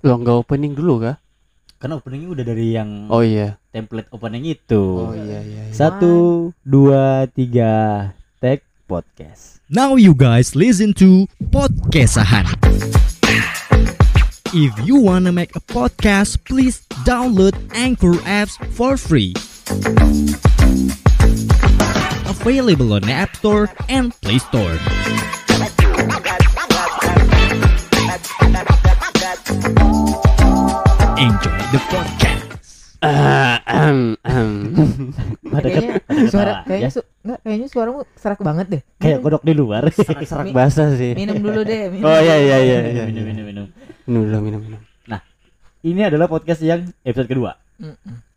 Lo nggak opening dulu kah? Karena openingnya udah dari yang Oh iya. template opening itu. Oh iya iya. iya. Satu, dua, tiga, tag podcast. Now you guys listen to Podcastahan. If you wanna make a podcast, please download Anchor apps for free. Available on App Store and Play Store. Enjoy the podcast. Ah, kayaknya ada suara kayaknya ya. su enggak kayaknya suaramu serak banget deh Kayak kodok di luar. Serak basah sih. minum dulu deh minum Oh iya iya iya. iya. minum, minum, minum. Minum dulu minum minum. Ini adalah podcast yang episode kedua.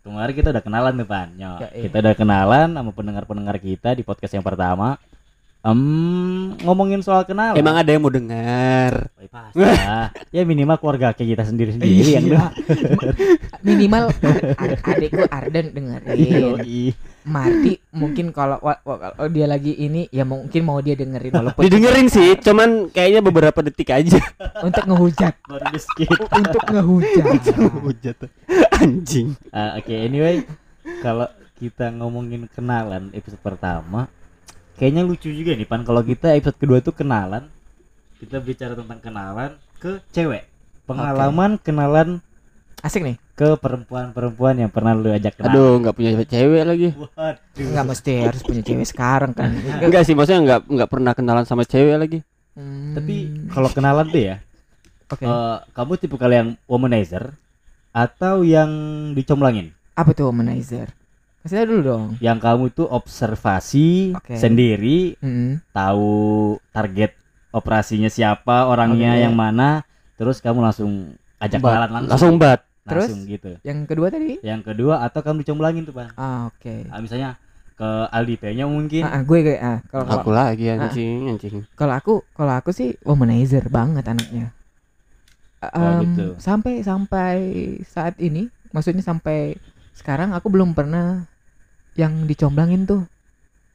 Kemarin kita udah kenalan Pan. Yo, Ya, iya. Kita udah kenalan sama pendengar-pendengar kita di podcast yang pertama. Em, ngomongin soal kenalan. Emang ada yang mau dengar? Ya minimal keluarga kayak kita sendiri-sendiri yang Iya. minimal ad- adikku Arden dengerin. Marti mungkin kalau dia lagi ini ya mungkin mau dia dengerin walaupun Didengerin sih, cuman kayaknya beberapa detik aja. untuk ngehujat Baru di skip. untuk ngehujat Hujat. Anjing. Ah, Oke, anyway, kalau kita ngomongin kenalan episode pertama, kayaknya lucu juga nih Pan kalau kita episode kedua tuh kenalan, kita bicara tentang kenalan ke cewek. Pengalaman kenalan asik nih ke perempuan-perempuan yang pernah lu ajak kenalan. Aduh, nggak punya cewek lagi. Waduh. nggak mesti harus punya cewek sekarang kan Enggak sih, maksudnya nggak nggak pernah kenalan sama cewek lagi. Hmm, Tapi kalau kenalan tuh ya, oke eh, kamu tipe kalian womanizer atau yang dicomblangin? apa tuh womanizer kasih tau dulu dong Yang kamu tuh observasi Oke. sendiri Hmm. tahu target operasinya siapa orangnya Oke. yang mana terus kamu langsung ajak Bat. kenalan langsung Langsung bat. Terus? langsung gitu yang kedua tadi yang kedua atau kamu dicomblangin tuh bang ah oke Ah, misalnya ke Aldi P nya mungkin ah, ah, gue kayak ah kalau Aku kalau lagi anjing, anjing. kalau aku kalau aku sih womanizer banget anaknya Oh, Em, gitu. sampai sampai saat ini maksudnya sampai sekarang aku belum pernah yang dicomblangin tuh.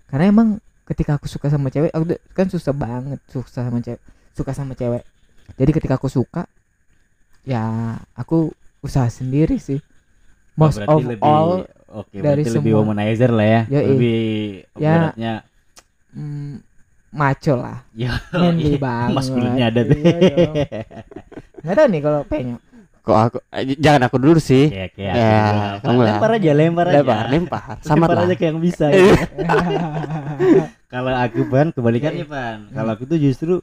Karena emang ketika aku suka sama cewek aku kan susah banget susah sama cewek suka sama cewek. Jadi ketika aku suka ya aku usaha sendiri sih. Oh, most berarti of lebih all oke dari berarti lebih semua- womanizer lah ya. Yoi. lebih Ya. mm, maco lah. Ya manly banget. Maskulinnya ada tuh Iya nggak tahu nih kalau penyo Kok aku eh, jangan aku dulu sih. Kayak Ya, aku. kamu lah. lempar aja lempar aja Lempar, lempar. Sama lempar lah. aja kayak yang bisa Iya. ya. kalau aku ban kebalikannya pan kalau aku tuh justru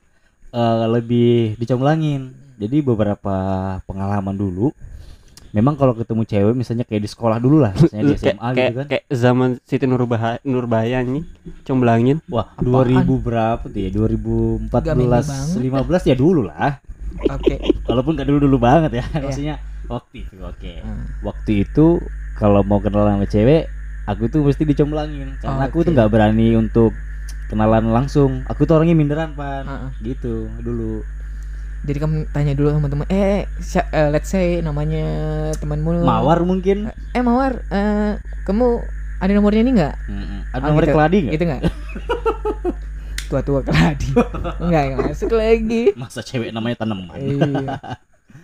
eh, lebih dicomblangin jadi beberapa pengalaman dulu memang kalau ketemu cewek misalnya kayak di sekolah dulu lah misalnya di Kayak SMA kayak, gitu kan kayak zaman Siti Nurbaya Nurbaya nih comblangin. wah 2000 berapa tuh ya 2014 15 ya dulu lah oke walaupun gak dulu dulu banget ya Iya. maksudnya waktu itu oke Hmm. waktu itu kalau mau kenalan sama cewek aku tuh mesti dicomblangin karena Oh, aku tuh nggak berani untuk kenalan langsung aku tuh orangnya minderan pan Heeh. gitu dulu Jadi kamu tanya dulu sama teman, eh, eh, let's say namanya temanmu mawar mungkin Eh mawar, eh, kamu ada nomornya ini nggak? Mm-mm. ada Oh, nomornya gitu. keladi nggak Gitu nggak? Tua-tua keladi. Enggak, enggak masuk lagi. masa cewek namanya tanaman iya.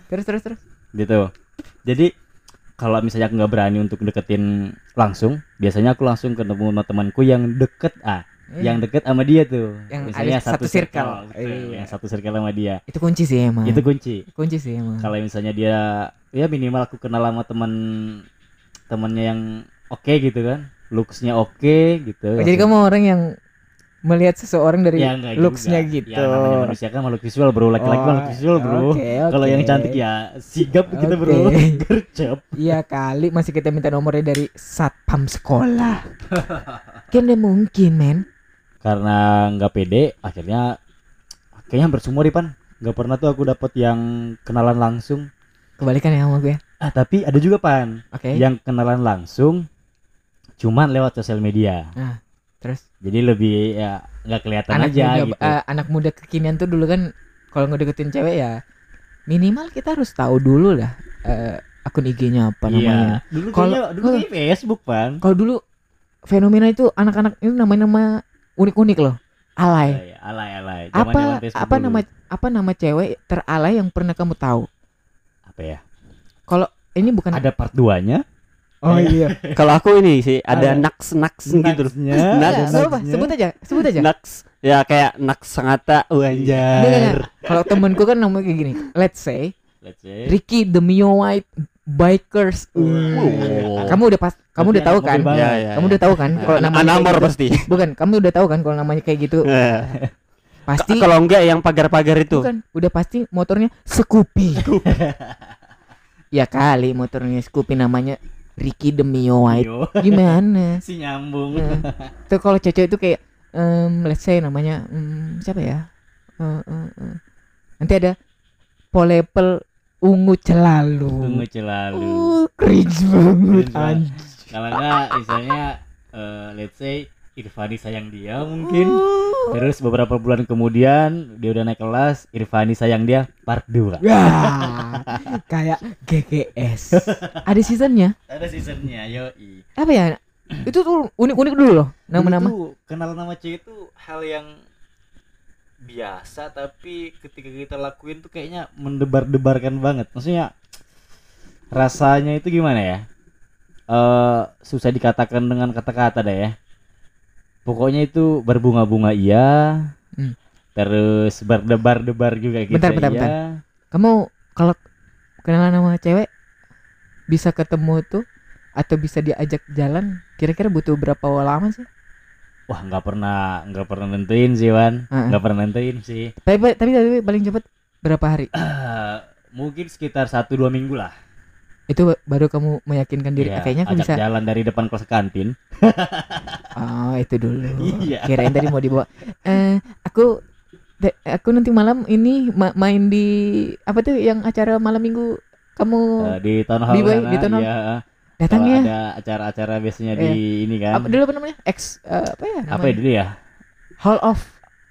Terus terus terus. gitu jadi kalau misalnya aku nggak berani untuk deketin langsung biasanya aku langsung ketemu sama temanku yang deket ah Iya. yang deket sama dia tuh Yang misalnya ada satu circle. gitu. Iya. yang satu circle sama dia Itu kunci sih emang. itu kunci kunci sih emang. kalau misalnya dia ya minimal aku kenal sama teman temannya yang oke gitu kan looksnya oke gitu Oh, jadi kamu orang yang melihat seseorang dari ya looks-nya juga. gitu. ya namanya manusia kan makhluk visual bro laki-laki Oh, makhluk visual bro oke, kalau oke. yang cantik ya sigap kita bro gercep Iya kali masih kita minta nomornya dari satpam sekolah. kan dia mungkin men. karena nggak pede akhirnya kayaknya hampir semua deh pan nggak pernah tuh aku dapat yang kenalan langsung Kebalikan ya sama gue. ah tapi ada juga pan Oke. yang kenalan langsung cuman lewat sosial media Terus jadi lebih ya nggak kelihatan anak aja muda gitu eh, anak muda kekinian tuh dulu kan kalau ngedeketin cewek ya minimal kita harus tahu dulu lah eh, akun IG-nya apa namanya. Iya. Dulu Kalau- kayaknya dulu kayaknya Facebook pan. Kalau dulu fenomena itu anak-anak itu namanya nama unik-unik loh. Alay. Iya, iya, alay alay. Zaman-zaman Apa apa dulu. nama apa nama cewek teralay yang pernah kamu tahu? apa ya? Kalau ini bukan Ada part 2-nya. Oh iya. Kalau aku ini sih ada naks naks gitu loh. Apa, nuts-nya. sebut aja, sebut aja. Naks ya kayak naks sangata Enggak, enggak, wanjar. enggak. Kalau temenku kan namanya kayak gini. Let's say Let's say. Ricky the Mio White Bikers. Wow. Kamu udah pas, kamu udah tahu kan? Ya, ya. Kamu udah tahu kan kalau namanya kayak Anamor gitu? pasti. Bukan, kamu udah tahu kan kalau namanya kayak gitu. Pasti Kalau enggak yang pagar-pagar itu. bukan, udah pasti motornya Scoopy. ya kali motornya Scoopy namanya Ricky the Mio White. Gimana? si nyambung. Nah, Tuh kalau cewek itu kayak em, let's say namanya em, siapa ya? Eh, eh, eh. Nanti ada polepel ungu celalu. Tunggu celalu. Uh, cringe banget. Kalau enggak misalnya eh, let's say Irfani sayang dia mungkin. Uh. Terus beberapa bulan kemudian dia udah naik kelas, Irfani sayang dia part 2. Wah, kayak GGS. Ada seasonnya. Ada seasonnya, yoi. Apa ya? Itu tuh unik-unik dulu loh nama-nama. Kenal nama cewek itu hal yang biasa tapi ketika kita lakuin tuh kayaknya mendebar-debarkan banget. Maksudnya rasanya itu gimana ya? Eh susah dikatakan dengan kata-kata deh ya. Pokoknya itu berbunga-bunga iya. Hmm. Terus berdebar-debar juga gitu Bentar, bentar, iya. bentar. Kamu kalau kenalan sama cewek bisa ketemu tuh atau bisa diajak jalan kira-kira butuh berapa lama sih? Wah nggak pernah nggak pernah nentuin sih Wan, nggak pernah nentuin sih. Tapi tapi, tapi paling cepat berapa hari? Eh, mungkin sekitar satu dua minggu lah. Itu ba- baru kamu meyakinkan diri. Iya, Kayaknya aku ajak bisa. jalan dari depan kelas kantin. Oh, itu dulu. Iya. Kirain tadi mau dibawa. Eh, aku aku nanti malam ini ma- main di apa tuh yang acara malam minggu kamu Eh, di town hall Di- sana, di town hall. iya. datang Kalau ya? ada acara-acara biasanya Iya. di ini kan. Apa dulu apa namanya? X eh, apa ya namanya? Apa ya dulu ya? Hall of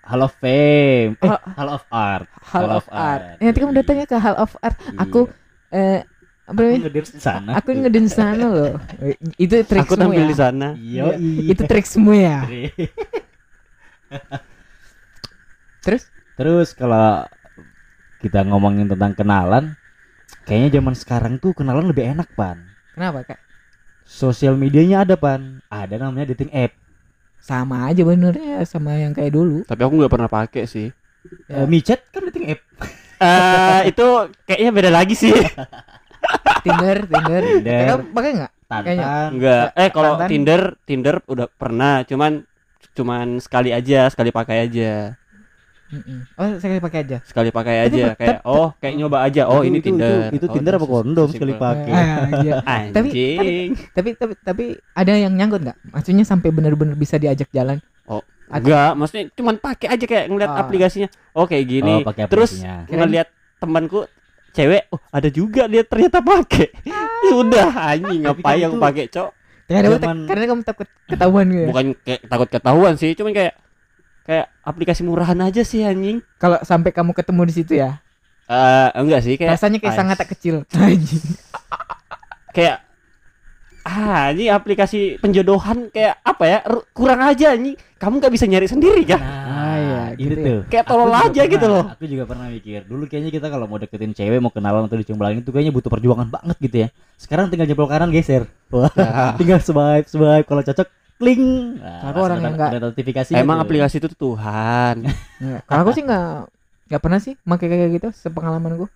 Hall of Fame. Eh, Hall- Hall of Art. Hall, Hall of, of Art. Art. Nanti kamu datang ya ke Hall of Art. Aku eh apa Iya. Aku ngedance di sana. Aku ngeden sana loh. Itu trik Aku tampil di ya. sana. Iya. Itu trik semua ya. Terus Terus kalau kita ngomongin tentang kenalan, kayaknya zaman sekarang tuh kenalan lebih enak, Pan. kenapa kak? Sosial medianya ada, Pan. Ada namanya dating app. Sama aja benernya sama yang kayak dulu. Tapi aku nggak pernah pakai sih. Ya. Eh, micet kan dating app. Eh itu kayaknya beda lagi sih. Tinder, Tinder. Tinder. Kamu pakai nggak? Kayaknya. Tantan. Enggak. Eh kalau Tantan. Tinder, Tinder udah pernah, cuman cuman sekali aja, sekali pakai aja. Mm-mm. Oh, saya pakai aja. Sekali pakai Tapi aja kayak oh, kayak nyoba aja. Oh, Itu- ini itu- Tinder. Itu, itu Oh, Tinder apa kondom sekali pakai. Ah, iya. Tapi- Anjing. Tapi tapi tapi ada yang nyangkut nggak? Maksudnya sampai benar-benar bisa diajak jalan? Oh, Atau- enggak, maksudnya cuman pakai aja kayak ngeliat Ah. aplikasinya. Oh, kayak gini. Oh, pakai Terus ngeliat temanku cewek, oh ada juga dia ternyata pakai. Sudah anjing Tapi apa kan yang pakai, Cok? Karena, kamu tak- Zaman- karena kamu takut ketahuan gitu. ya? Bukan kayak takut ketahuan sih, cuman kayak kayak aplikasi murahan aja sih anjing. Kalau sampai kamu ketemu di situ ya, Eh enggak sih kayak rasanya kayak ah, sangat tak kecil. Anjing. kayak ah ini aplikasi penjodohan kayak apa ya kurang aja nih kamu nggak bisa nyari sendiri kan Ah, iya, itu gitu ya. Kayak tolol aja gitu pernah- loh. Aku juga pernah mikir. Dulu kayaknya kita kalau mau deketin cewek, mau kenalan atau dicembalangin itu kayaknya butuh perjuangan banget gitu ya. Sekarang tinggal jempol kanan geser. Wah, tinggal swipe swipe kalau cocok kling. Nah, Aku orang yang ada- nggak- ada notifikasi. emang gitu. aplikasi itu tuh Tuhan Nggak. Kalau aku sih nggak nggak pernah sih pakai kayak gitu sepengalaman gue.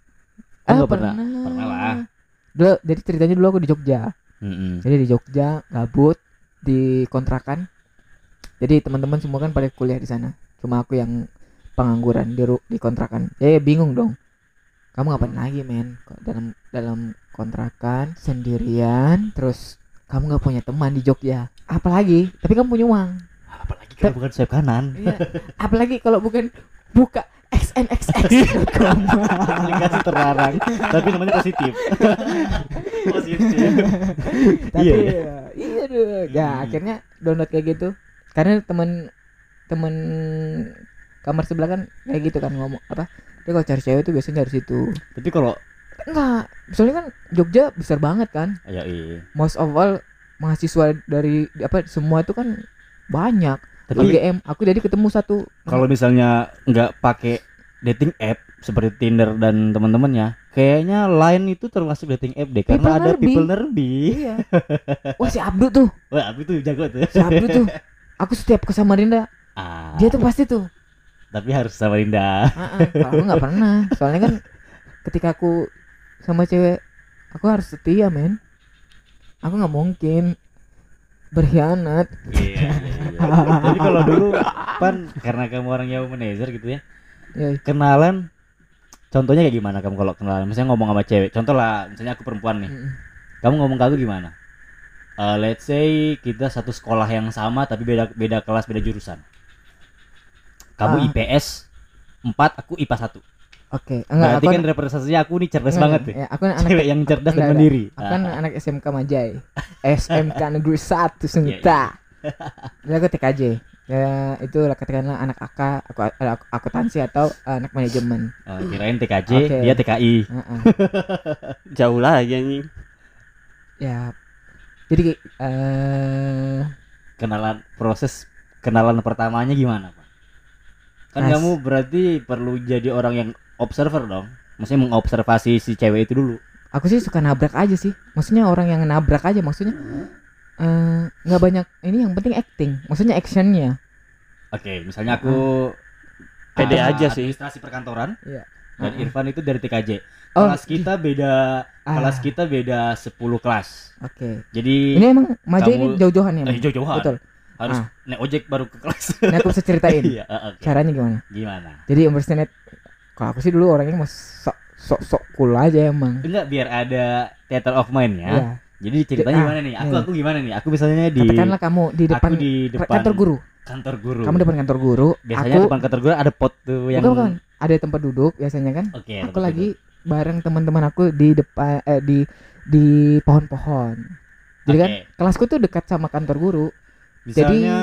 Oh, nggak pernah? Pernah lah. Dulu, jadi ceritanya dulu aku di Jogja. Mm-mm. Jadi di Jogja gabut di kontrakan. Jadi teman-teman semua kan pada kuliah di sana. Cuma aku yang pengangguran di ru- di kontrakan. Ya, ya bingung dong. Kamu ngapain lagi, men? Dalam dalam kontrakan sendirian terus kamu nggak punya teman di Jogja. Apalagi, tapi kamu punya uang. Apalagi kalau bukan swipe kanan. Iya. Apalagi kalau bukan buka xnxx.com. aplikasi terlarang tapi namanya positif positif tapi Iya. iya iya deh. ya Hmm. akhirnya download kayak gitu karena temen temen kamar sebelah kan kayak gitu kan ngomong apa dia kalau cari cewek tuh biasanya dari situ. Tapi kalau enggak soalnya kan Jogja besar banget kan. Ya iya. Most of all mahasiswa dari apa semua itu kan banyak. Tapi UGM aku jadi ketemu satu. kalau misalnya nggak pakai dating app seperti Tinder dan teman-temannya kayaknya Line itu termasuk dating app deh karena People ada people nerbi. iya. Wah si Abdu tuh. Wah, Abi tuh jago tuh. si Abdu tuh. Aku setiap ke Samarinda Ah, dia tuh pasti tuh. Tapi harus sama Linda. Kalau aku nggak pernah. Soalnya kan ketika aku sama cewek aku harus setia men. Aku nggak mungkin berkhianat. Iya, iya, iya. Jadi kalau dulu pan karena kamu orang yang manajer gitu ya, ya kenalan contohnya kayak gimana kamu kalau kenalan? Misalnya ngomong sama cewek contoh lah misalnya aku perempuan nih. Mm, kamu ngomong ke aku gimana? Eh, let's say kita satu sekolah yang sama tapi beda beda kelas beda jurusan kamu Ah. IPS 4 aku IPA 1 oke enggak berarti aku kan representasinya aku nih cerdas enggak, banget nih ya, aku anak cewek yang cerdas dan enggak, mandiri. Aku kan Ah, anak SMK Majai. SMK Negeri 1 Senita Jadi aku TKJ ya itu lah katakanlah anak AK aku, aku akuntansi atau anak manajemen. Oh, kirain TKJ Oke. dia TKI Heeh. Jauh lagi anjing. ya. Jadi eh kenalan proses kenalan pertamanya gimana pak kan Mas. kamu berarti perlu jadi orang yang observer dong. Maksudnya mengobservasi si cewek itu dulu. Aku sih suka nabrak aja sih. Maksudnya orang yang nabrak aja maksudnya eh, nggak banyak ini yang penting acting maksudnya actionnya. Oke misalnya aku Pede ah, aja sih. administrasi perkantoran Iya. dan ah. Irfan itu dari TKJ Oh, kelas kita beda Ah. kelas kita beda 10 kelas. Oke. Jadi ini emang maju ini jauh-jauhan ya eh, jauh-jauhan. Betul harus Ah. naik ojek baru ke kelas ini aku bisa ceritain iya ah, oke. caranya gimana gimana jadi impersonate kalau aku sih dulu orangnya mau sok sok sok cool aja emang enggak biar ada theater of mind ya Iya. jadi ceritanya Ah, gimana nih aku iya. aku gimana nih aku misalnya di katakanlah kamu di depan, aku di depan kantor guru kantor guru kamu depan kantor guru biasanya aku depan kantor guru ada pot tuh yang bukan, bukan. ada tempat duduk biasanya kan oke aku tempat lagi duduk. bareng teman-teman aku di depan eh, di di pohon-pohon jadi kan Oke. kelasku tuh dekat sama kantor guru misalnya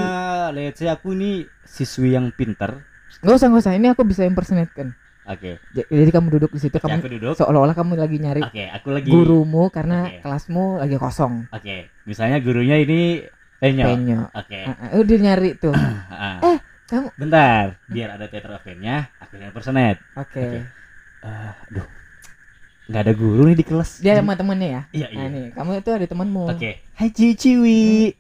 let's say aku ini siswi yang pinter. Nggak usah nggak usah. Ini aku bisa impersonate kan oke. J- jadi kamu duduk di situ Oke, kamu seolah-olah kamu lagi nyari oke aku lagi gurumu karena Oke. kelasmu lagi kosong. Oke misalnya gurunya ini Penyo penyo oke. Ah, ah, udah nyari tuh. Ah. Eh, kamu- bentar biar ada theater of nya aku yang personate oke. Oke. Ah, aduh. Nggak ada guru nih di kelas. Dia sama temennya ya? Iya nah iya. nih kamu itu ada temanmu oke. Hai Ciwi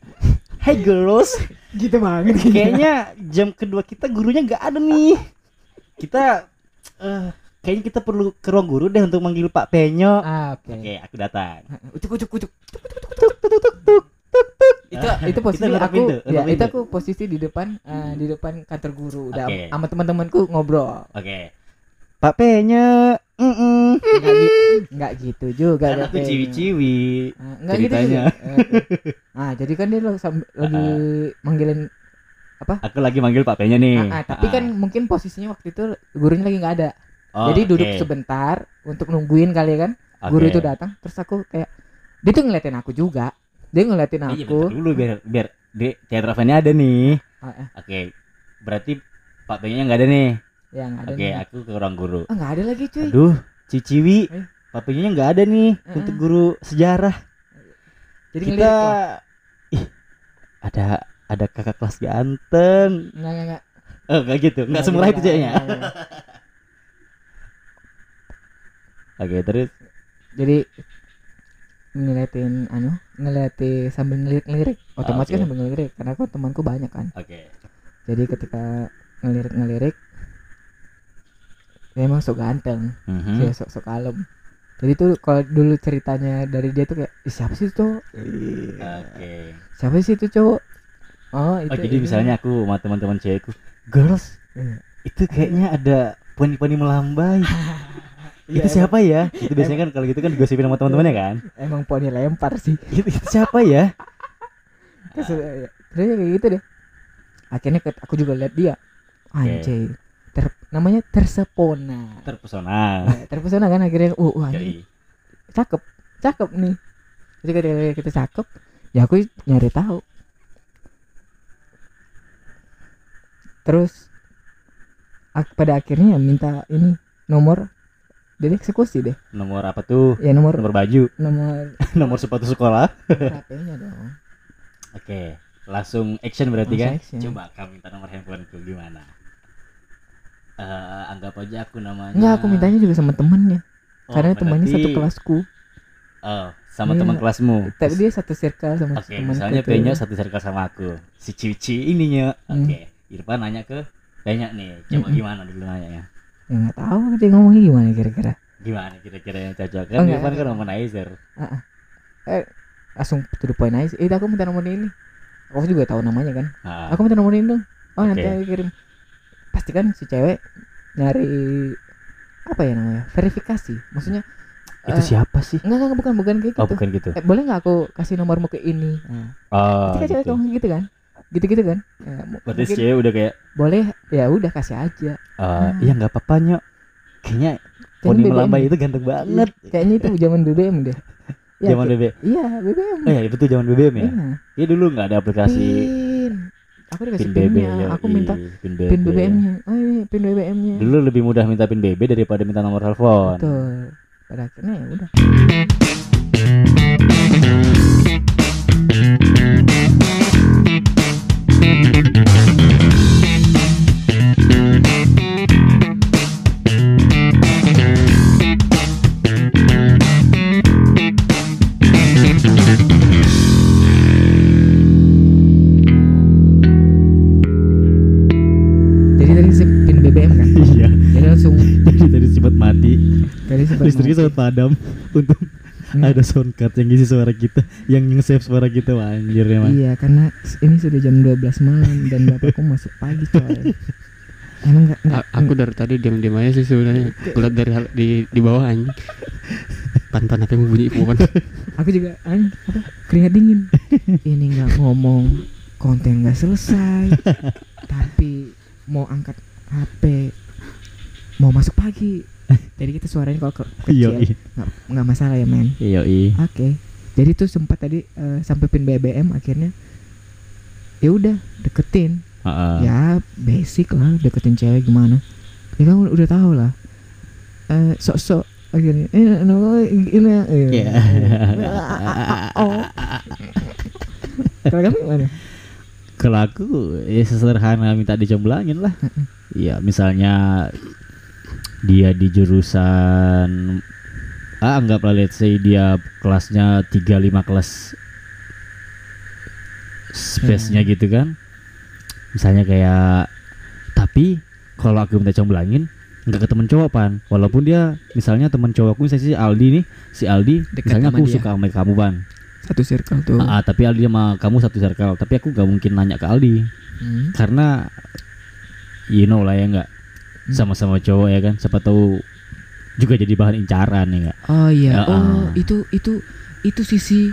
hai girls. Gitu banget kayaknya jam kedua kita gurunya nggak ada nih. Kita eh kayaknya kita perlu ke ruang guru deh untuk manggil Pak Penyo. Ah oke. Oke aku datang. Ucuk ucuk ucuk. Itu Ah, itu posisi nutup aku. pintu, ya nutup itu pintu. aku posisi di depan eh, di depan kantor guru. Udah Oke. sama teman-temanku ngobrol. Oke Pak Penyo mm -mm. nggak gi- nggak gitu juga kan aku ciwi-ciwi Ah, nggak gitu ceritanya. juga. Eh, oke. ah jadi kan dia lo sambil lagi manggilin aku lagi manggil Pak Penyo nih. Ah, ah, tapi kan mungkin posisinya waktu itu gurunya lagi nggak ada. Oh, jadi duduk oke. sebentar untuk nungguin kali ya kan? Oke. guru itu datang terus aku kayak dia tuh ngeliatin aku juga. Dia ngeliatin iya, aku. bentar dulu biar biar di theater of-nya ada nih. Ah, ah, oke berarti Pak Penyo nggak ada nih ya ada oke nih. aku ke ruang guru. Ah nggak ada lagi cuy. Aduh Ciciwi Eh. Pak Penyo nggak ada nih Eh, untuk eh. guru sejarah. Jadi kita ih ada ada kakak kelas ganteng. Nggak nggak nggak. Oh nggak gitu nggak semurah itu kayaknya oke terus? jadi ngeliatin anu ngeliatin sambil ngelirik ngelirik. Otomatis oke. kan sambil ngelirik karena aku temanku banyak kan. Oke. Jadi ketika ngelirik ngelirik dia emang sok ganteng Mhm. dia sok sok kalem. Jadi tuh kalau dulu ceritanya dari dia tuh kayak "Ih, siapa sih itu cowok? Oke. Siapa sih itu cowok? Oh itu oh jadi ini." misalnya aku sama teman-teman cewekku girls Iya. itu kayaknya ada poni-poni melambai. Iya, itu siapa ya? Itu biasanya kan kalau gitu kan digosipin sama teman-temannya kan? Emang poni lempar sih. Itu, itu siapa ya? Terus ya kayak gitu deh. Akhirnya aku juga lihat dia. Anjay. Ter- namanya tersepona. Terpesona. Ya, terpesona kan akhirnya uh, anjing, Yoi. cakep cakep nih. Jadi ketika kita cakep ya aku nyari tahu. Terus ak- pada akhirnya minta ini nomor dari eksekusi deh. Nomor apa tuh? Ya nomor nomor baju. nomor nomor sepatu sekolah. HP-nya dong. Oke, langsung action berarti Langsung kan? action. Coba kamu minta nomor handphoneku gimana? Eh, anggap aja aku namanya. enggak aku mintanya juga sama temennya Oh, karena temannya berarti- satu kelasku Oh, sama Iya. teman kelasmu. tapi dia satu circle sama Oke, temanku misalnya. Penya satu circle sama aku. Si Cici ininya. Hmm. Oke, Irfan nanya ke Penya nih. Coba Mm-mm. gimana dulu nanya ya nggak tahu dia ngomongnya gimana kira-kira Gimana kira-kira yang cocok? Oh, Kan enggak. Irfan kan womanizer. eh langsung to the point aja eh aku minta nomor ini aku juga tahu namanya kan Ah, aku minta nomor ini dong oh nanti Oke. aku kirim pasti kan si cewek nyari apa ya namanya verifikasi maksudnya itu eh, siapa sih? enggak enggak bukan bukan kayak gitu Oh, bukan gitu. eh, boleh nggak aku kasih nomormu ke ini nah, Oh, ketika cewek gitu. gitu kan gitu gitu kan Ya, Berarti si cewek udah kayak boleh ya udah kasih aja eh Hmm. iya nggak apa-apa nyok. Kayaknya Poni melambai itu ganteng banget. kayaknya itu zaman BBM deh Ya, Zaman BBM. iya BBM Oh iya, betul zaman BBM ya. Iya. Iya dulu nggak ada aplikasi aku dikasih pin BB. pinnya aku yoi, minta pin BB. pin BBM-nya oh iya pin BBM-nya Dulu lebih mudah minta pin BB daripada minta nomor telepon. betul pada akhirnya ya udah mati. sempat padam. Untung Hmm. ada soundcard yang ngisi suara kita, yang nge-save suara kita Wah, anjir emang. Iya karena ini sudah jam 12 malam dan bapakku masuk pagi coy. Emang enggak enggak A- aku dari tadi diam-diam aja sih sebenarnya. Kulihat dari di di bawah anjing. Pantan apa yang bunyi pohon. aku juga an apa keringat dingin. ini nggak ngomong konten nggak selesai tapi mau angkat HP mau masuk pagi. Jadi kita suaranya kalau ke- kecil nggak masalah ya men. iya. Oke. Jadi tuh sempat tadi eh, sampai pin BBM akhirnya ya udah deketin Heeh. ya basic lah deketin cewek gimana ya kan udah tahu lah eh sok-sok akhirnya eh no, ini eh. Iya. oh kalau kamu gimana Kalau aku ya sesederhana minta dicomblangin lah. Iya, misalnya dia di jurusan ah anggaplah let's say dia kelasnya 3 5 kelas space-nya gitu kan. Misalnya kayak tapi kalau aku minta comblangin nggak ke temen cowok pan walaupun dia misalnya temen cowokku misalnya si Aldi nih si Aldi Dekat misalnya aku dia. suka sama kamu pan satu circle tuh Ah, ah, tapi Aldi sama kamu satu circle tapi aku nggak mungkin nanya ke Aldi Hmm. karena you know lah ya nggak Hmm. Sama-sama cowok ya kan? Siapa tahu juga jadi bahan incaran ya nggak? Oh iya. Ya, oh ah. itu itu itu sisi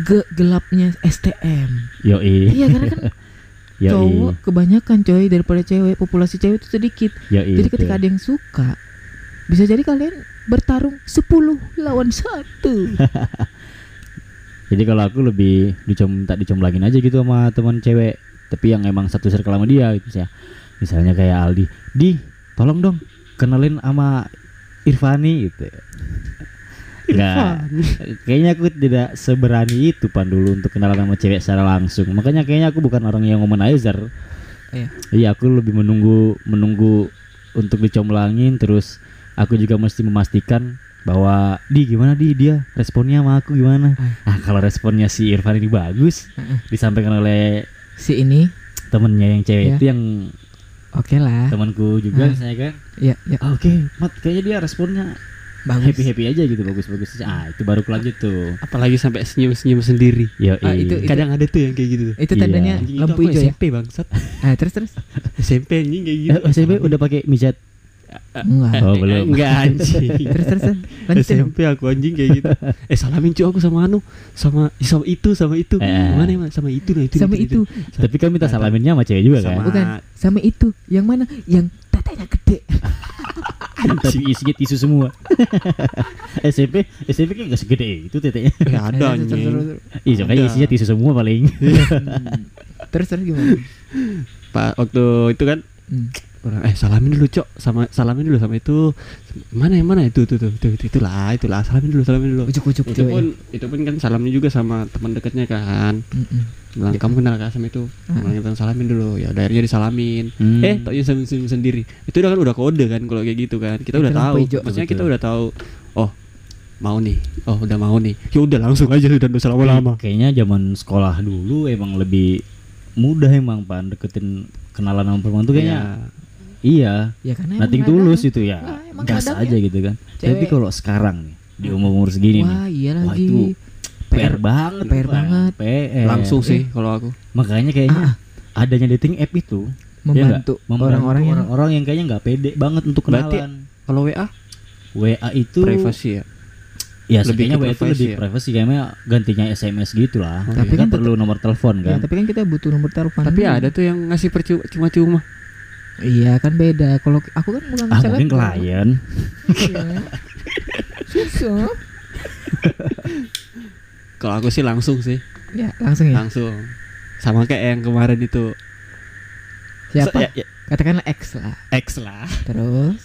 ge- gelapnya STM yo iya karena kan yo cowok kebanyakan coy daripada cewek populasi cewek itu sedikit. Yo Jadi ketika ada yang suka bisa jadi kalian bertarung 10 lawan satu. jadi kalau aku lebih dicom tak dicomblangin aja gitu sama teman cewek tapi yang emang satu circle sama dia gitu misalnya. Misalnya kayak Aldi. Di tolong dong kenalin sama Irfani gitu. Nggak, kayaknya aku tidak seberani itu pan dulu untuk kenalan sama cewek secara langsung. Makanya kayaknya aku bukan orang yang womanizer. Iya. iya aku lebih menunggu menunggu untuk dicomblangin terus aku juga mesti memastikan bahwa di gimana di? Dia responnya sama aku gimana? Ah kalau responnya si Irfan ini bagus disampaikan oleh Si ini? temennya yang cewek Iya. itu yang oke lah. temanku juga Ah. misalnya kan Ya, ya Ah, oke mat kayaknya dia responnya bagus. happy happy aja gitu bagus bagus ah itu baru lanjut tuh Apalagi sampai senyum-senyum sendiri. Yo, Ah, itu- itu- Kadang ada tuh yang kayak gitu. tuh. Itu Iya. tandanya itu lampu aku hijau ya. SMP bangsat. Ah, terus terus. SMP anjing kayak gitu. Eh, SMP udah pakai micet Enggak. Oh, belum. Enggak anjing. terus terus. dong. SMP aku anjing kayak gitu. Eh salamin cuy aku sama anu sama sama itu sama itu. Eh. Mana emang sama itu nah itu. Sama itu, tapi kan minta salaminnya sama cewek juga kan Sama- bukan sama itu. Yang mana? Yang tatanya gede. tapi isinya tisu semua SMP SMP kan gak segede itu tetenya Eh, ada terus, anjing. iya makanya isinya tisu semua paling Hmm. Terus terus gimana? Pak waktu itu kan Hmm. Orang eh salamin dulu cok. Sama salamin dulu sama itu. Mana yang mana? Itu tuh tuh itu, itu, itulah itulah. Salamin dulu salamin dulu. Ujuk-ujuk itu cewek. pun itu pun kan salamnya juga sama teman dekatnya kan. Mm-mm. bilang kamu kenal gak sama itu? Bilang kita salamin dulu. Ya udah akhirnya disalamin. Hmm. eh taunya senyum senyum sendiri. Itu udah kan udah kode kan kalau kayak gitu kan. Kita Itu udah tahu. Hijau. maksudnya kita udah tahu oh mau nih. Oh udah mau nih. Ya udah langsung aja udah dosa lama-lama. Kayaknya zaman sekolah dulu emang lebih mudah emang pan deketin kenalan sama perempuan tuh kayaknya iya. Ya karena emang tulus ada- itu ya. Nah, gas kadang aja ya. gitu kan. Cewek- tapi kalau sekarang nih di umur umur segini wah nih iya wah lagi. itu PR banget PR banget. PR langsung sih kalau aku. Makanya kayaknya Ah. adanya dating app itu ya membantu orang-orang yang orang-orang yang kayaknya nggak pede banget untuk Berarti- kenalan. kalau WA WA itu privasi ya? Ya lebih ke WA itu privacy lebih ya? privacy. Kayaknya gantinya SMS gitu lah. Oh, Tapi kan kan perlu nomor telepon Ya, kan? tapi kan kita butuh nomor telepon. Tapi ada tuh yang ngasih percuma cuma-cuma iya kan beda. Kalau aku kan bukan ah mungkin klien. Iya. susah. Kalau aku sih langsung sih. Ya langsung ya? Langsung. Sama kayak yang kemarin itu. Siapa? Ya, ya, katakanlah X lah. X lah. Terus?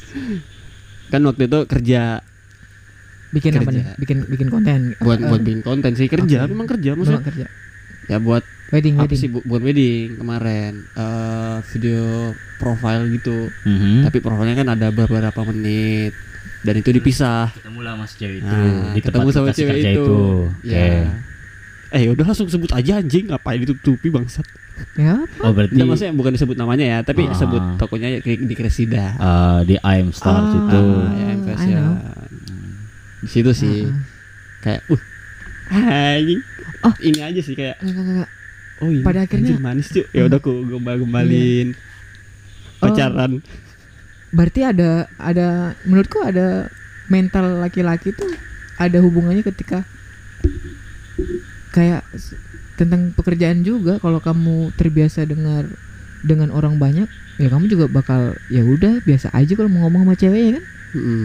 Kan waktu itu kerja. Bikin apa Kerja. nih? Bikin bikin konten. Buat Eh, buat bikin konten sih. Kerja Oke. memang kerja memang maksudnya. kerja ya buat wedding apa wedding. sih bu- buat wedding kemarin. Eh video profile gitu. Mhm. tapi profilnya kan ada beberapa menit. Dan itu dipisah. Ketemu lah mas cewek itu nah, di ketemu sama cewek itu, Oke. ya. Eh udah langsung sebut aja anjing. Ngapain ditutupi bangsat? Ya oh berarti Enggak maksudnya bukan disebut namanya ya tapi Ah. sebut tokonya ya di, di Kresida eh, di I'm Star Ah. situ ah, ya I di situ sih. Ah, kayak uh anjing Oh. ini aja sih kayak. Enggak, enggak, enggak. oh ini Pada akhirnya- manis cuy ya udah aku gombal gombalin Oh. pacaran berarti ada ada menurutku ada mental laki-laki tuh ada hubungannya ketika kayak tentang pekerjaan juga kalau kamu terbiasa dengar dengan orang banyak ya kamu juga bakal ya udah biasa aja kalau mau ngomong sama cewek ya kan Mm-mm.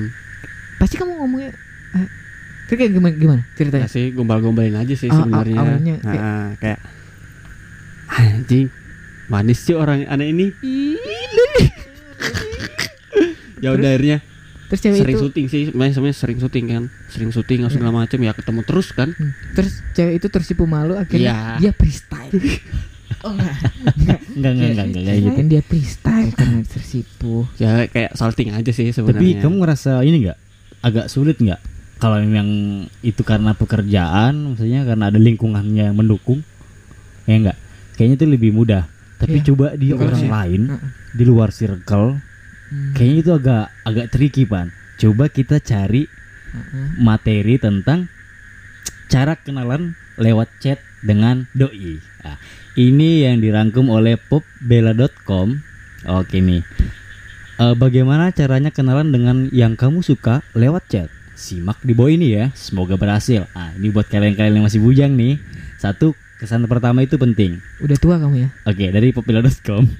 pasti kamu ngomongnya eh, itu kayak gimana gimana ceritanya? Ya sih gombal-gombalin aja sih Ah, ah, sebenarnya. awalnya kayak- Ah, kayak anjing manis sih orang aneh ini. ya udah akhirnya terus cewek sering itu? syuting sih, sebenarnya sebenarnya sering syuting kan, sering syuting segala macam ya ketemu terus kan. Hmm, terus cewek itu tersipu malu akhirnya Iya. dia freestyle. Oh enggak. Enggak enggak enggak enggak kayak gitu. Kirain dia freestyle karena tersipu. Ya kayak salting aja sih tapi sebenarnya. kamu ngerasa ini enggak agak sulit enggak kalau memang itu karena pekerjaan maksudnya karena ada lingkungannya yang mendukung ya enggak kayaknya itu lebih mudah tapi Iya. coba di orang sih. lain di luar circle Hmm. kayaknya itu agak agak tricky pan coba kita cari materi tentang cara kenalan lewat chat dengan doi. Nah, ini yang dirangkum oleh popbella.com. Oke nih. Eh, bagaimana caranya kenalan dengan yang kamu suka lewat chat? Simak di bawah ini ya. Semoga berhasil. Ah, ini buat kalian-kalian yang masih bujang nih. Satu, kesan pertama itu penting. udah tua kamu ya Oke, dari popbella.com.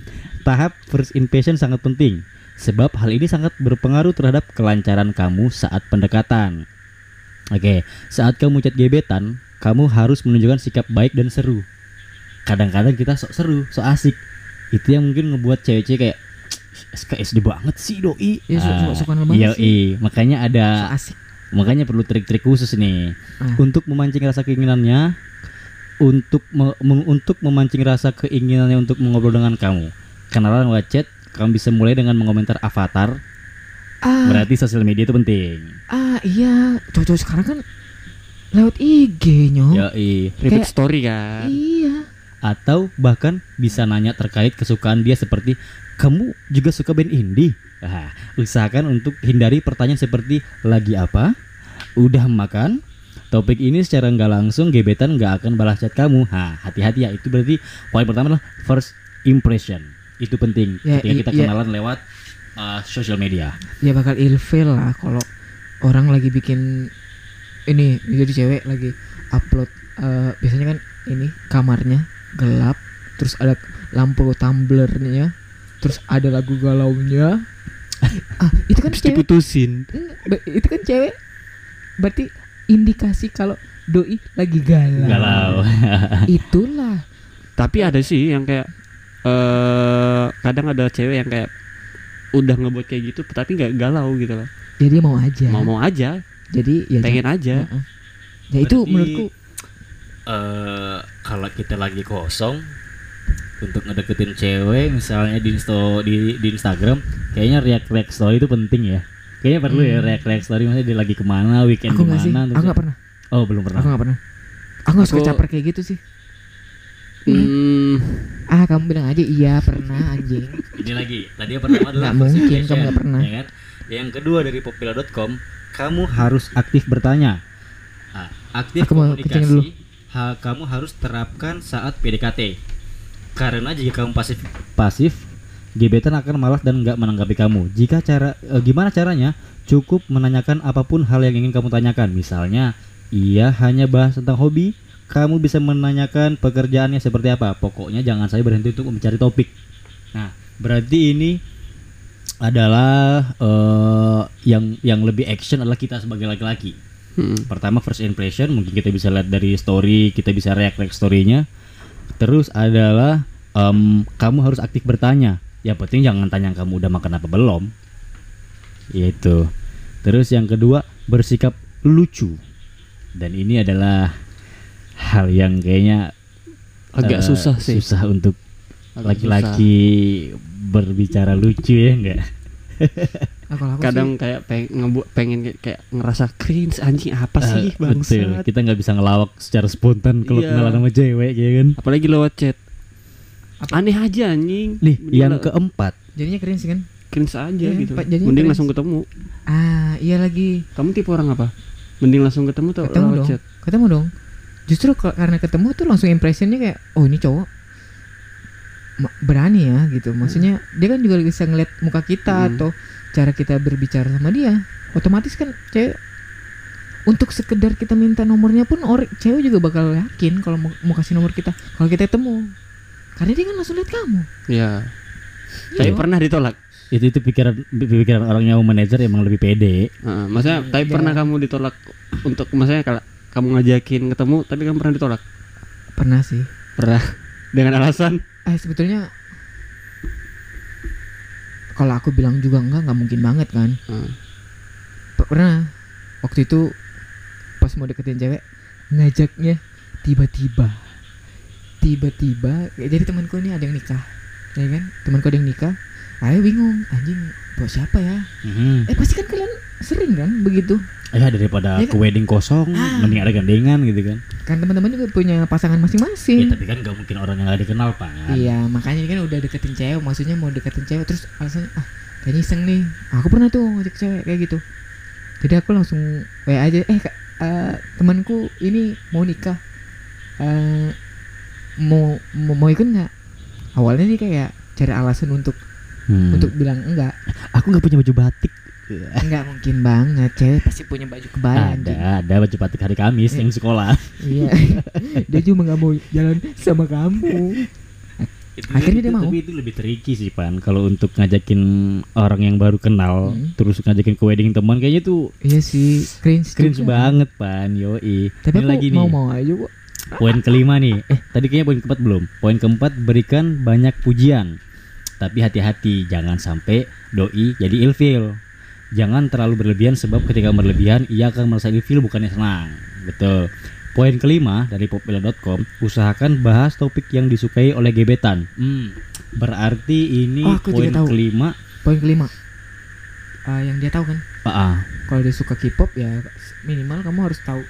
Tahap first impression sangat penting. Sebab hal ini sangat berpengaruh terhadap kelancaran kamu saat pendekatan. Oke, saat kamu chat gebetan, kamu harus menunjukkan sikap baik dan seru. Kadang-kadang kita sok seru, sok asik. Itu yang mungkin ngebuat cewek-cewek kayak SKSD banget sih doi. Ya, su- Ah, su- suka banget yoi. makanya ada so asik makanya perlu trik-trik khusus nih. Ah. untuk memancing rasa keinginannya untuk me- meng- untuk memancing rasa keinginannya untuk mengobrol dengan kamu. Kenalan lewat chat kamu bisa mulai dengan mengomentar avatar. Ah. Berarti sosial media itu penting. Ah iya. Cowok-cowok sekarang kan lewat IG nyo. Repeat kayak- story kan. iya. Atau bahkan bisa nanya terkait kesukaan dia seperti kamu juga suka band indie? Nah, usahakan untuk hindari pertanyaan seperti lagi apa? Udah makan? Topik ini secara nggak langsung gebetan nggak akan balas chat kamu. Nah hati-hati ya itu berarti poin pertama adalah first impression. Itu penting Ya, ketika kita iya. kenalan lewat uh, sosial media. Ya bakal ilfil lah kalau orang lagi bikin ini jadi cewek lagi upload eh, biasanya kan ini kamarnya gelap terus ada lampu tumblernya terus ada lagu galaunya ah itu kan Terus cewek diputusin. Ba- itu kan cewek berarti indikasi kalau doi lagi galau, galau itulah Tapi ada sih yang kayak eh kadang ada cewek yang kayak udah ngebuat kayak gitu tapi nggak galau gitu loh. jadi mau aja Mau mau aja, jadi ya pengen aja. Heeh. ya itu Berarti- menurutku eh kalau kita lagi kosong untuk ngedeketin cewek misalnya di insto di, di Instagram kayaknya react react story itu penting ya Kayaknya perlu ya Hmm. react-react story maksudnya dia lagi ke mana, weekend Aku sih. ke mana. Aku nggak pernah. Oh belum pernah. Aku nggak pernah. Aku nggak suka Aku- caper kayak gitu sih. Hmm, Ah kamu bilang aja iya pernah anjing. Ini lagi. Tadi yang pertama adalah Nggak mungkin, impression, kamu nggak pernah. ya kan? Yang kedua dari popila.com, kamu harus aktif bertanya. Ah, aktif Aku mau kencing dulu. komunikasi. ha- kamu harus terapkan saat PDKT. Karena jika kamu pasif pasif, gebetan akan malas dan nggak menanggapi kamu. Jika cara eh, gimana caranya? Cukup menanyakan apa pun hal yang ingin kamu tanyakan. Misalnya, ia hanya bahas tentang hobi, kamu bisa menanyakan pekerjaannya seperti apa. Pokoknya jangan saya berhenti untuk mencari topik. Nah, berarti ini adalah eh, yang yang lebih action adalah kita sebagai laki-laki. hmm. Pertama first impression mungkin kita bisa lihat dari story, kita bisa react react storynya. Terus adalah em, kamu harus aktif bertanya. Yang penting jangan tanya kamu udah makan apa belum. Yaitu. Terus yang kedua bersikap lucu. Dan ini adalah hal yang kayaknya agak eh, susah sih. Susah untuk laki-laki berbicara lucu ya enggak? Kadang sih, kayak pengen ngebu- pengen kayak, kayak ngerasa cringe anjing apa sih Eh, betul. Kita nggak bisa ngelawak secara spontan kalau Iya. kenalan sama cewek ya kan. Apalagi lewat chat. Apa? Aneh aja anjing. Nih, Mending yang keempat. jadinya keren sih kan. cringe aja Iya, gitu. Mending cringe. langsung ketemu. Ah iya lagi. Kamu tipe orang apa? Mending langsung ketemu atau Ketemu lewat dong. chat? Ketemu dong. Justru ke- karena ketemu tuh langsung impressionnya kayak oh ini cowok berani ya gitu. Maksudnya dia kan juga bisa ngeliat muka kita Hmm. atau cara kita berbicara sama dia. Otomatis kan cewek untuk sekedar kita minta nomornya pun orang cewek juga bakal yakin kalau mau, mau kasih nomor kita kalau kita ketemu. Karena dia kan langsung lihat kamu. Iya. Iya. Tapi pernah ditolak. Itu itu pikiran pikiran orangnya manajer emang lebih pede. Heeh, maksudnya tapi Iya. pernah kamu ditolak untuk maksudnya kalau kamu ngajakin ketemu tapi kamu pernah ditolak? Pernah sih. Pernah. Dengan alasan Eh sebetulnya kalau aku bilang juga enggak nggak mungkin banget kan. Heeh. P- pernah waktu itu pas mau deketin cewek ngajaknya tiba-tiba tiba-tiba ya, jadi temanku ini ada yang nikah ya kan temanku ada yang nikah ayo bingung anjing buat siapa ya Mhm. eh pasti kan kalian sering kan begitu Ya daripada Iya ke wedding kosong, Ah. mending ada gandengan gitu kan. kan teman-teman juga punya pasangan Ya, masing-masing tapi kan nggak mungkin orang yang nggak dikenal pak. Iya, makanya kan udah deketin cewek, maksudnya mau deketin cewek terus alasannya ah kayaknya iseng nih. Aku pernah tuh ngajak cewek kayak gitu. Jadi aku langsung WA aja, eh Kak, eh, temanku ini mau nikah. Eh mau, mau mau ikut nggak? Awalnya dia kayak cari alasan untuk Hmm. untuk bilang enggak. aku nggak punya baju batik. Enggak mungkin banget. Cewek pasti punya baju kebaya. anjing. Ada, ada baju batik hari Kamis yang sekolah. Iya. dia cuma nggak mau jalan sama kamu. Akhirnya dia mau. Tapi itu lebih tricky sih pan. Kalau untuk ngajakin orang yang baru kenal, Hmm. terus ngajakin ke wedding teman, kayaknya tuh Iya sih, cringe. cringe juga. banget pan. Yoi. Tapi Ini aku lagi nih. mau-mau aja kok. Poin kelima nih. Eh, tadi kayaknya poin keempat belum. Poin keempat berikan banyak pujian. Tapi hati-hati jangan sampai doi jadi ilfil. Jangan terlalu berlebihan sebab ketika berlebihan ia akan merasa ilfil bukannya senang. Betul. Poin kelima dari popula.com, usahakan bahas topik yang disukai oleh gebetan. Hmm, berarti ini Oh, poin tahu. kelima. Poin kelima. Ah, yang dia tahu kan, Ah, ah. kalau dia suka K-pop ya minimal kamu harus tahu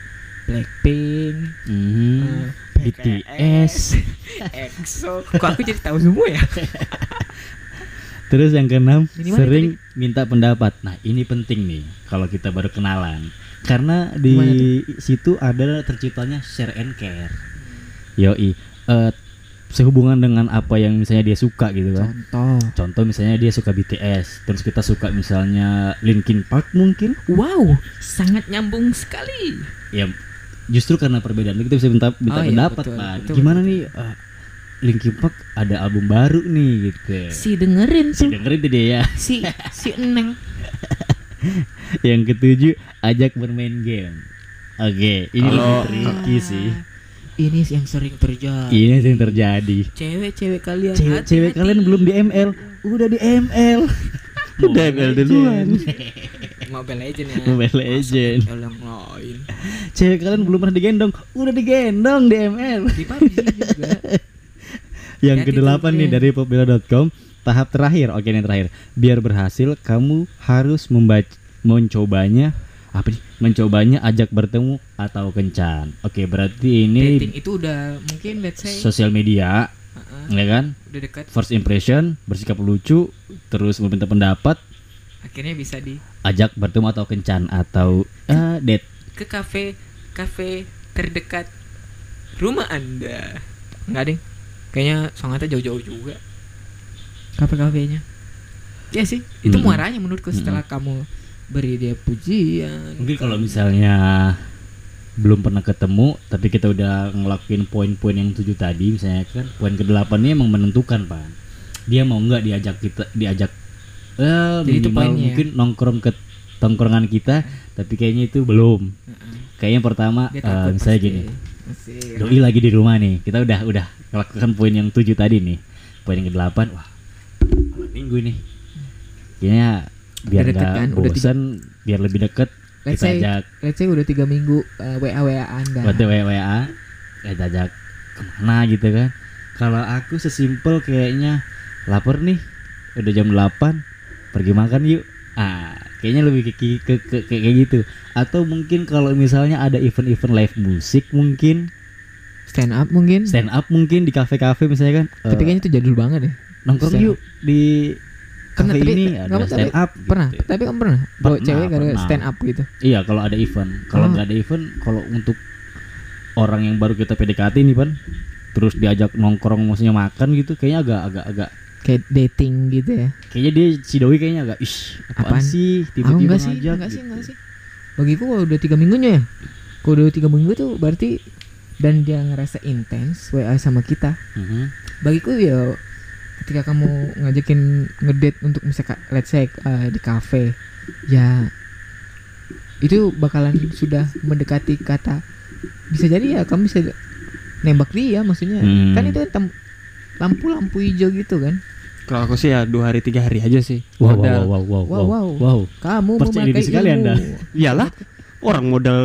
Blackpink, Mhm. eh, BTS. EXO. Kok aku jadi tahu semua ya? Terus yang keenam, sering minta pendapat. Nah, ini penting nih kalau kita baru kenalan. Karena di situ ada terciptanya share and care. Yoi. Eh, sehubungan dengan apa yang misalnya dia suka gitu kan. Contoh. Contoh misalnya dia suka BTS, terus kita suka misalnya Linkin Park mungkin. Wow, sangat nyambung sekali. Ya justru karena perbedaan itu kita bisa minta, minta Oh, iya, pendapat, betul, Pan. betul, Gimana betul. nih eh, Linkin Park ada album baru nih gitu. Si dengerin Si tuh. dengerin tuh dia ya. Si si Eneng. Yang ketujuh, ajak bermain game. Oke, ini Kalau- lebih tricky sih. Ini yang sering terjadi. Ini yang terjadi. Cewek-cewek kalian. Cewek-cewek kalian belum di ML, udah di ML. Udah ML duluan. Mobile Legend ya. Mobile Legend. Masa yang lain. Cewek kalian belum pernah digendong, udah digendong di ML. Di PUBG juga. Yang Hati-hati kedelapan nih Jen. dari popula.com, tahap terakhir. Oke, ini terakhir. Biar berhasil, kamu harus membaca mencobanya apa sih? Mencobanya ajak bertemu atau kencan. Oke, berarti ini dating itu udah mungkin let's say sosial media, uh-uh, ya kan? udah dekat First impression, bersikap lucu, terus meminta pendapat, akhirnya bisa di ajak bertemu atau kencan atau eh, date. ke kafe kafe terdekat rumah anda nggak ding kayaknya sangatnya jauh-jauh juga kafe kafenya ya sih itu Mm-mm. muaranya menurutku setelah kamu beri dia pujian Mungkin kalau misalnya belum pernah ketemu tapi kita udah ngelakuin poin-poin yang tujuh tadi misalnya kan poin ke ini emang menentukan pak dia mau nggak diajak kita diajak eh Jadi itu minimal poinnya. mungkin nongkrong ke tongkrongan kita tapi kayaknya itu belum Heeh. kayaknya pertama takut misalnya pasti. gini Asik. doi lagi di rumah nih. Kita udah udah melakukan poin yang tujuh tadi nih. Poin yang ke delapan wah malam minggu nih kayaknya biar Udah deket kan, udah tiga- biar lebih deket let's kita say ajak. let's say udah tiga minggu uh, wa wa anda. Waktu WA WA kita ajak ke mana gitu kan? Kalau aku sesimpel kayaknya lapar nih. Udah jam 8 pergi makan yuk. Ah kayaknya lebih ke, ke, ke, ke- kayak gitu atau mungkin kalau misalnya ada event-event live musik mungkin stand up mungkin stand up mungkin di kafe-kafe misalnya kan tapi kayaknya itu jadul banget deh nongkrong yuk di Pernah, kafe tapi- ini ada stand tapi up pernah gitu. tapi kamu pernah bawa Pernah, cewek gara pernah. stand up gitu Iya kalau ada event. Kalau Oh. nggak ada event, kalau untuk orang yang baru kita PDKT nih pan, terus diajak nongkrong maksudnya makan gitu, kayaknya agak agak agak kayak dating gitu ya kayaknya dia si doi kayaknya agak ih apaan, Apaan? sih Aku tiba-tiba enggak sih, ngajak enggak sih, gitu. enggak sih. Bagiku kalau udah tiga minggunya ya, kalau udah tiga minggu tuh berarti dan dia ngerasa intens WA sama kita. Mhm. Bagiku ya ketika kamu ngajakin ngedate untuk misalkan let's say uh, di cafe, ya itu bakalan sudah mendekati kata bisa jadi ya kamu bisa nembak dia maksudnya Hmm. kan itu tem- lampu-lampu hijau gitu kan Kalau aku sih ya dua hari tiga hari aja sih. Wow, wow, Modal. wow, wow, wow, Wow, wow. wow. kamu Percaya memakai diri sekali ilmu Anda. Iyalah orang modal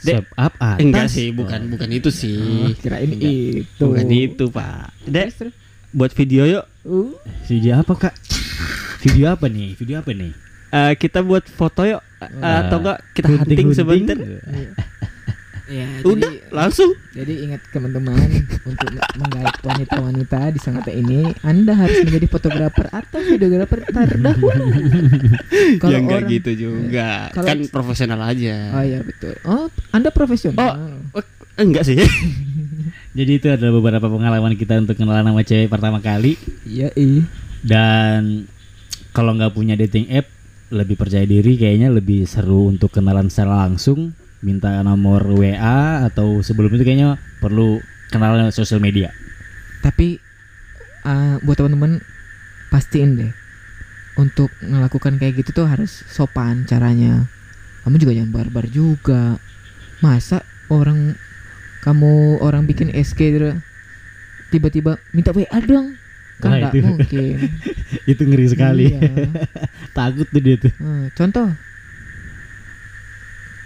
Dek. Step up atas. Enggak sih, bukan bukan itu Oh, sih. kirain Enggak. itu Bukan itu, Pak. Dek, Terus, terus. buat video yuk. Uh, Video apa kak? Video apa nih? Video apa nih? Eh, kita buat foto yuk. Eh, atau enggak kita hunting, sebentar. Ya, Udah, jadi, langsung. jadi ingat teman-teman untuk menggait wanita-wanita di Sangatta ini, Anda harus menjadi fotografer atau videografer terdahulu. Kalau ya enggak orang- gitu juga. Kalau- kan profesional aja. Oh iya betul. Oh, Anda profesional. Oh, enggak sih. Jadi itu adalah beberapa pengalaman kita untuk kenalan sama cewek pertama kali. Iya, ih. Dan kalau nggak punya dating app, lebih percaya diri kayaknya lebih seru untuk kenalan secara langsung. Minta nomor WA atau sebelum itu kayaknya perlu kenalan lewat sosial media. Tapi uh, buat teman-teman pastiin deh untuk melakukan kayak gitu tuh harus sopan caranya. Kamu juga jangan barbar juga. Masa orang kamu orang bikin SK gitu, tiba-tiba minta WA dong. Kan nggak itu. mungkin. itu ngeri sekali. Iya. Takut tuh dia tuh. Hmm, contoh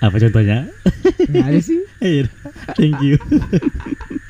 Apa contohnya? nggak ada sih. Iya. Thank you.